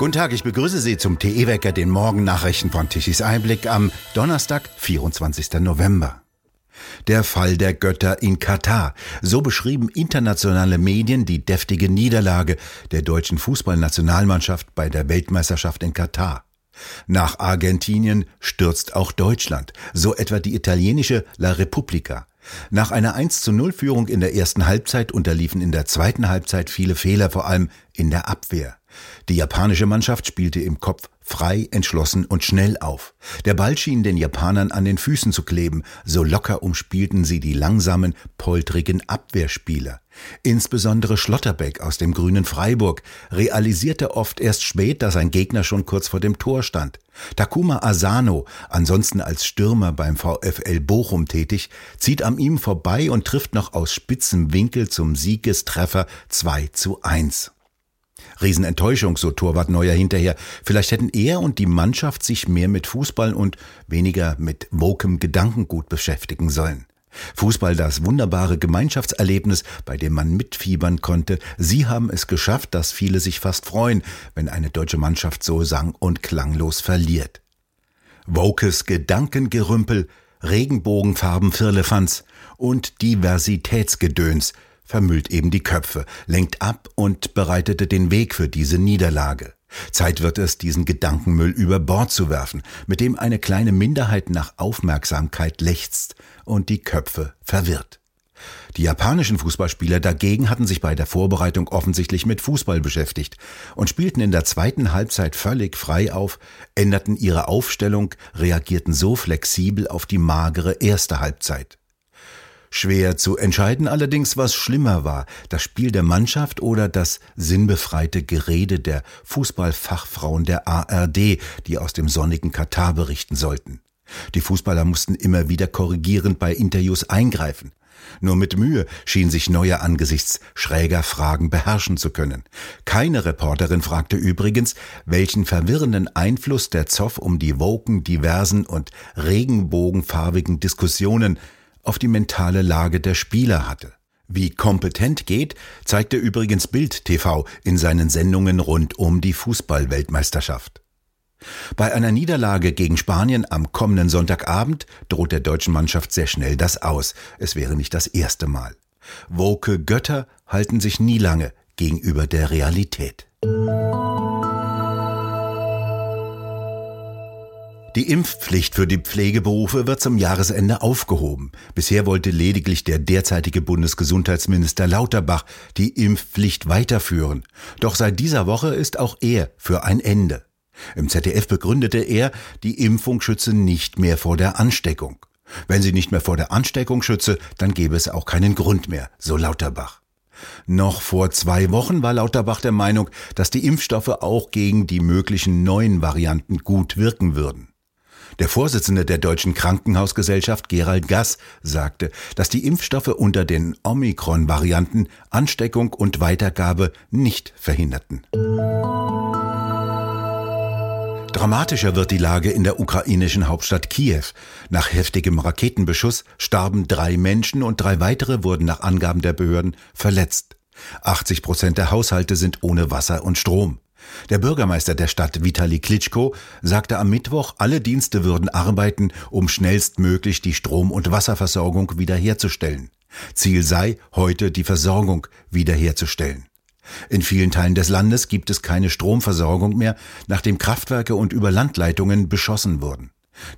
Guten Tag, ich begrüße Sie zum TE-Wecker, den Morgennachrichten von Tichys Einblick am Donnerstag, 24. November. Der Fall der Götter in Katar. So beschrieben internationale Medien die deftige Niederlage der deutschen Fußballnationalmannschaft bei der Weltmeisterschaft in Katar. Nach Argentinien stürzt auch Deutschland, so etwa die italienische La Repubblica. Nach einer 1 zu 0 Führung in der ersten Halbzeit unterliefen in der zweiten Halbzeit viele Fehler, vor allem in der Abwehr. Die japanische Mannschaft spielte im Kopf frei, entschlossen und schnell auf. Der Ball schien den Japanern an den Füßen zu kleben, so locker umspielten sie die langsamen, poltrigen Abwehrspieler. Insbesondere Schlotterbeck aus dem grünen Freiburg realisierte oft erst spät, dass ein Gegner schon kurz vor dem Tor stand. Takuma Asano, ansonsten als Stürmer beim VfL Bochum tätig, zieht an ihm vorbei und trifft noch aus spitzem Winkel zum Siegestreffer 2 zu 1. Riesenenttäuschung, so Torwart Neuer hinterher. Vielleicht hätten er und die Mannschaft sich mehr mit Fußball und weniger mit wokem Gedankengut beschäftigen sollen. Fußball das wunderbare Gemeinschaftserlebnis, bei dem man mitfiebern konnte. Sie haben es geschafft, dass viele sich fast freuen, wenn eine deutsche Mannschaft so sang- und klanglos verliert. Wokes Gedankengerümpel, Regenbogenfarben Firlefanz und Diversitätsgedöns – vermüllt eben die Köpfe, lenkt ab und bereitete den Weg für diese Niederlage. Zeit wird es, diesen Gedankenmüll über Bord zu werfen, mit dem eine kleine Minderheit nach Aufmerksamkeit lechzt und die Köpfe verwirrt. Die japanischen Fußballspieler dagegen hatten sich bei der Vorbereitung offensichtlich mit Fußball beschäftigt und spielten in der zweiten Halbzeit völlig frei auf, änderten ihre Aufstellung, reagierten so flexibel auf die magere erste Halbzeit. Schwer zu entscheiden allerdings, was schlimmer war, das Spiel der Mannschaft oder das sinnbefreite Gerede der Fußballfachfrauen der ARD, die aus dem sonnigen Katar berichten sollten. Die Fußballer mussten immer wieder korrigierend bei Interviews eingreifen. Nur mit Mühe schien sich Neuer angesichts schräger Fragen beherrschen zu können. Keine Reporterin fragte übrigens, welchen verwirrenden Einfluss der Zoff um die woken, diversen und regenbogenfarbigen Diskussionen auf die mentale Lage der Spieler hatte. Wie kompetent geht, zeigte übrigens Bild TV in seinen Sendungen rund um die Fußballweltmeisterschaft. Bei einer Niederlage gegen Spanien am kommenden Sonntagabend droht der deutschen Mannschaft sehr schnell das Aus. Es wäre nicht das erste Mal. Woke Götter halten sich nie lange gegenüber der Realität. Die Impfpflicht für die Pflegeberufe wird zum Jahresende aufgehoben. Bisher wollte lediglich der derzeitige Bundesgesundheitsminister Lauterbach die Impfpflicht weiterführen. Doch seit dieser Woche ist auch er für ein Ende. Im ZDF begründete er, die Impfung schütze nicht mehr vor der Ansteckung. Wenn sie nicht mehr vor der Ansteckung schütze, dann gäbe es auch keinen Grund mehr, so Lauterbach. Noch vor zwei Wochen war Lauterbach der Meinung, dass die Impfstoffe auch gegen die möglichen neuen Varianten gut wirken würden. Der Vorsitzende der Deutschen Krankenhausgesellschaft Gerald Gass sagte, dass die Impfstoffe unter den Omikron-Varianten Ansteckung und Weitergabe nicht verhinderten. Dramatischer wird die Lage in der ukrainischen Hauptstadt Kiew. Nach heftigem Raketenbeschuss starben drei Menschen und drei weitere wurden nach Angaben der Behörden verletzt. 80 Prozent der Haushalte sind ohne Wasser und Strom. Der Bürgermeister der Stadt Vitali Klitschko sagte am Mittwoch, alle Dienste würden arbeiten, um schnellstmöglich die Strom- und Wasserversorgung wiederherzustellen. Ziel sei, heute die Versorgung wiederherzustellen. In vielen Teilen des Landes gibt es keine Stromversorgung mehr, nachdem Kraftwerke und Überlandleitungen beschossen wurden.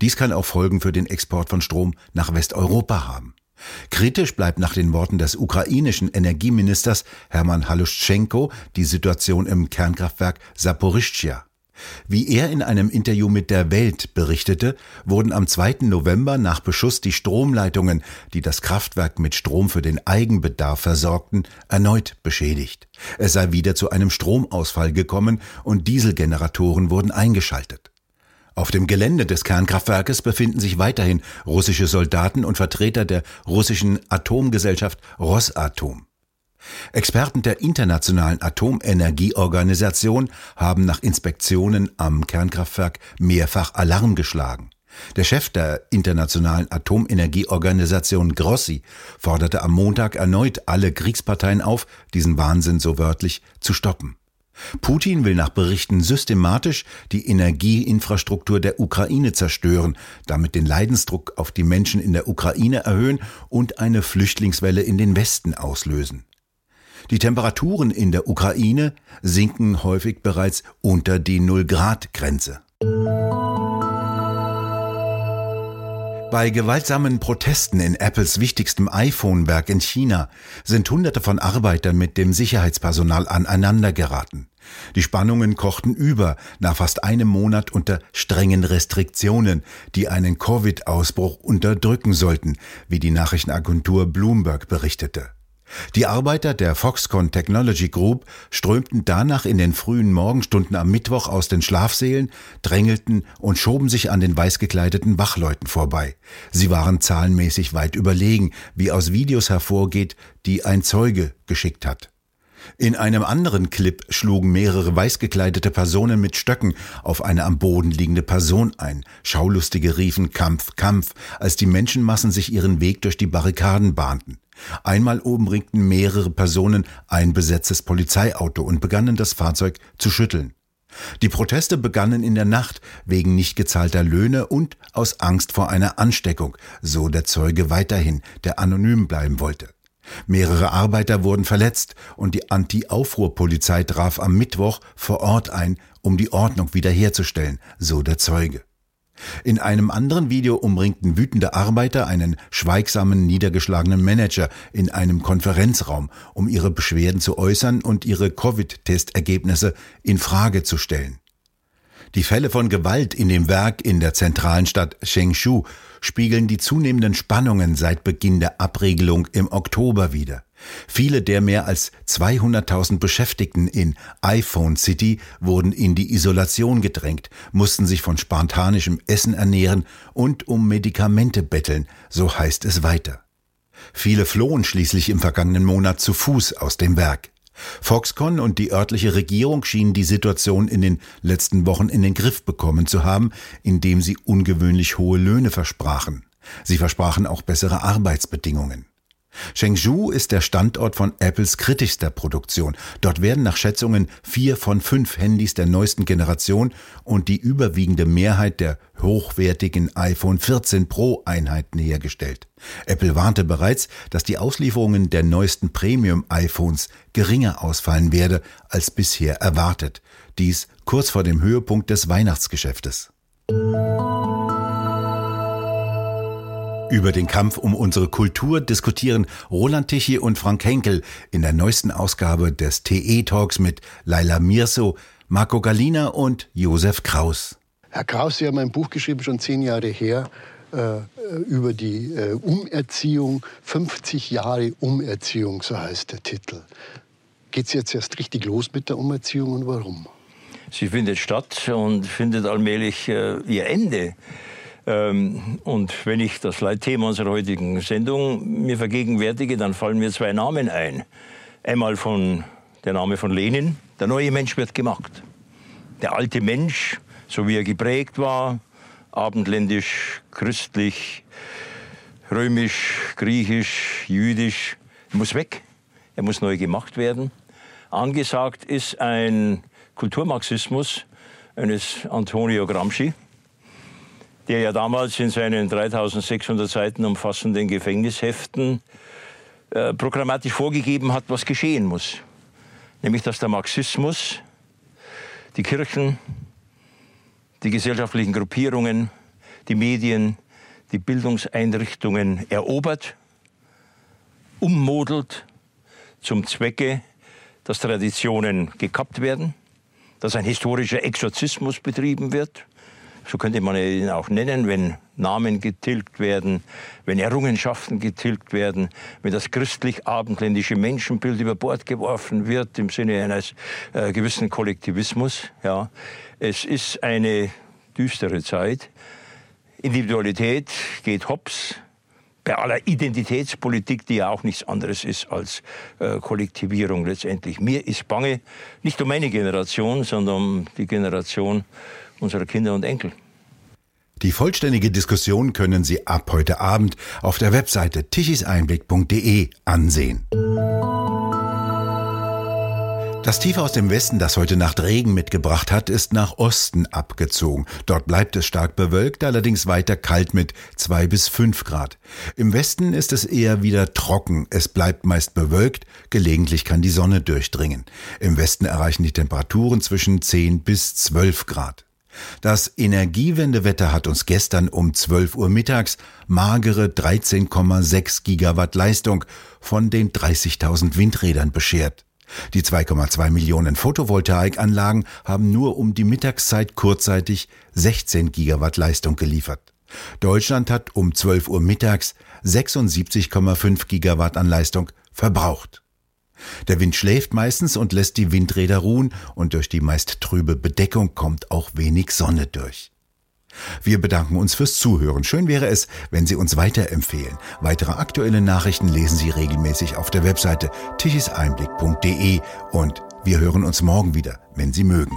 Dies kann auch Folgen für den Export von Strom nach Westeuropa haben. Kritisch bleibt nach den Worten des ukrainischen Energieministers Hermann Haluschenko die Situation im Kernkraftwerk Saporischschja. Wie er in einem Interview mit der Welt berichtete, wurden am 2. November nach Beschuss die Stromleitungen, die das Kraftwerk mit Strom für den Eigenbedarf versorgten, erneut beschädigt. Es sei wieder zu einem Stromausfall gekommen und Dieselgeneratoren wurden eingeschaltet. Auf dem Gelände des Kernkraftwerkes befinden sich weiterhin russische Soldaten und Vertreter der russischen Atomgesellschaft Rosatom. Experten der Internationalen Atomenergieorganisation haben nach Inspektionen am Kernkraftwerk mehrfach Alarm geschlagen. Der Chef der Internationalen Atomenergieorganisation Grossi forderte am Montag erneut alle Kriegsparteien auf, diesen Wahnsinn so wörtlich zu stoppen. Putin will nach Berichten systematisch die Energieinfrastruktur der Ukraine zerstören, damit den Leidensdruck auf die Menschen in der Ukraine erhöhen und eine Flüchtlingswelle in den Westen auslösen. Die Temperaturen in der Ukraine sinken häufig bereits unter die Null-Grad-Grenze. Bei gewaltsamen Protesten in Apples wichtigstem iPhone-Werk in China sind Hunderte von Arbeitern mit dem Sicherheitspersonal aneinandergeraten. Die Spannungen kochten über nach fast einem Monat unter strengen Restriktionen, die einen Covid-Ausbruch unterdrücken sollten, wie die Nachrichtenagentur Bloomberg berichtete. Die Arbeiter der Foxconn Technology Group strömten danach in den frühen Morgenstunden am Mittwoch aus den Schlafsälen, drängelten und schoben sich an den weißgekleideten Wachleuten vorbei. Sie waren zahlenmäßig weit überlegen, wie aus Videos hervorgeht, die ein Zeuge geschickt hat. In einem anderen Clip schlugen mehrere weißgekleidete Personen mit Stöcken auf eine am Boden liegende Person ein. Schaulustige riefen Kampf, Kampf, als die Menschenmassen sich ihren Weg durch die Barrikaden bahnten. Einmal umringten mehrere Personen ein besetztes Polizeiauto und begannen das Fahrzeug zu schütteln. Die Proteste begannen in der Nacht wegen nicht gezahlter Löhne und aus Angst vor einer Ansteckung, so der Zeuge weiterhin, der anonym bleiben wollte. Mehrere Arbeiter wurden verletzt und die Anti-Aufruhr-Polizei traf am Mittwoch vor Ort ein, um die Ordnung wiederherzustellen, so der Zeuge. In einem anderen Video umringten wütende Arbeiter einen schweigsamen, niedergeschlagenen Manager in einem Konferenzraum, um ihre Beschwerden zu äußern und ihre Covid-Testergebnisse in Frage zu stellen. Die Fälle von Gewalt in dem Werk in der zentralen Stadt Shengshu spiegeln die zunehmenden Spannungen seit Beginn der Abregelung im Oktober wider. Viele der mehr als 200.000 Beschäftigten in iPhone City wurden in die Isolation gedrängt, mussten sich von spartanischem Essen ernähren und um Medikamente betteln, so heißt es weiter. Viele flohen schließlich im vergangenen Monat zu Fuß aus dem Werk. Foxconn und die örtliche Regierung schienen die Situation in den letzten Wochen in den Griff bekommen zu haben, indem sie ungewöhnlich hohe Löhne versprachen. Sie versprachen auch bessere Arbeitsbedingungen. Chengdu ist der Standort von Apples kritischster Produktion. Dort werden nach Schätzungen vier von fünf Handys der neuesten Generation und die überwiegende Mehrheit der hochwertigen iPhone 14 Pro Einheiten hergestellt. Apple warnte bereits, dass die Auslieferungen der neuesten Premium iPhones geringer ausfallen werde als bisher erwartet. Dies kurz vor dem Höhepunkt des Weihnachtsgeschäftes. Über den Kampf um unsere Kultur diskutieren Roland Tichy und Frank Henkel in der neuesten Ausgabe des TE Talks mit Laila Mirso, Marco Galina und Josef Kraus. Herr Kraus, Sie haben ein Buch geschrieben, schon zehn Jahre her, äh, über die äh, Umerziehung. 50 Jahre Umerziehung, so heißt der Titel. Geht es jetzt erst richtig los mit der Umerziehung und warum? Sie findet statt und findet allmählich äh, ihr Ende. Ähm, und wenn ich das Leitthema unserer heutigen Sendung mir vergegenwärtige, dann fallen mir zwei Namen ein. Einmal von der Name von Lenin. Der neue Mensch wird gemacht. Der alte Mensch, so wie er geprägt war, abendländisch, christlich, römisch, griechisch, jüdisch, muss weg. Er muss neu gemacht werden. Angesagt ist ein Kulturmarxismus eines Antonio Gramsci, der ja damals in seinen 3600 Seiten umfassenden Gefängnisheften äh, programmatisch vorgegeben hat, was geschehen muss. Nämlich, dass der Marxismus die Kirchen, die gesellschaftlichen Gruppierungen, die Medien, die Bildungseinrichtungen erobert, ummodelt zum Zwecke, dass Traditionen gekappt werden, dass ein historischer Exorzismus betrieben wird, so könnte man ihn auch nennen, wenn Namen getilgt werden, wenn Errungenschaften getilgt werden, wenn das christlich-abendländische Menschenbild über Bord geworfen wird im Sinne eines äh, gewissen Kollektivismus. Ja. Es ist eine düstere Zeit. Individualität geht hops, bei aller Identitätspolitik, die ja auch nichts anderes ist als äh, Kollektivierung letztendlich. Mir ist bange, nicht um meine Generation, sondern um die Generation unserer Kinder und Enkel. Die vollständige Diskussion können Sie ab heute Abend auf der Webseite tichiseinblick.de ansehen. Das Tief aus dem Westen, das heute Nacht Regen mitgebracht hat, ist nach Osten abgezogen. Dort bleibt es stark bewölkt, allerdings weiter kalt mit zwei bis fünf Grad. Im Westen ist es eher wieder trocken. Es bleibt meist bewölkt, gelegentlich kann die Sonne durchdringen. Im Westen erreichen die Temperaturen zwischen zehn bis zwölf Grad. Das Energiewendewetter hat uns gestern um 12 Uhr mittags magere 13,6 Gigawatt Leistung von den 30.000 Windrädern beschert. Die 2,2 Millionen Photovoltaikanlagen haben nur um die Mittagszeit kurzzeitig 16 Gigawatt Leistung geliefert. Deutschland hat um 12 Uhr mittags 76,5 Gigawatt an Leistung verbraucht. Der Wind schläft meistens und lässt die Windräder ruhen und durch die meist trübe Bedeckung kommt auch wenig Sonne durch. Wir bedanken uns fürs Zuhören. Schön wäre es, wenn Sie uns weiterempfehlen. Weitere aktuelle Nachrichten lesen Sie regelmäßig auf der Webseite tichiseinblick.de und wir hören uns morgen wieder, wenn Sie mögen.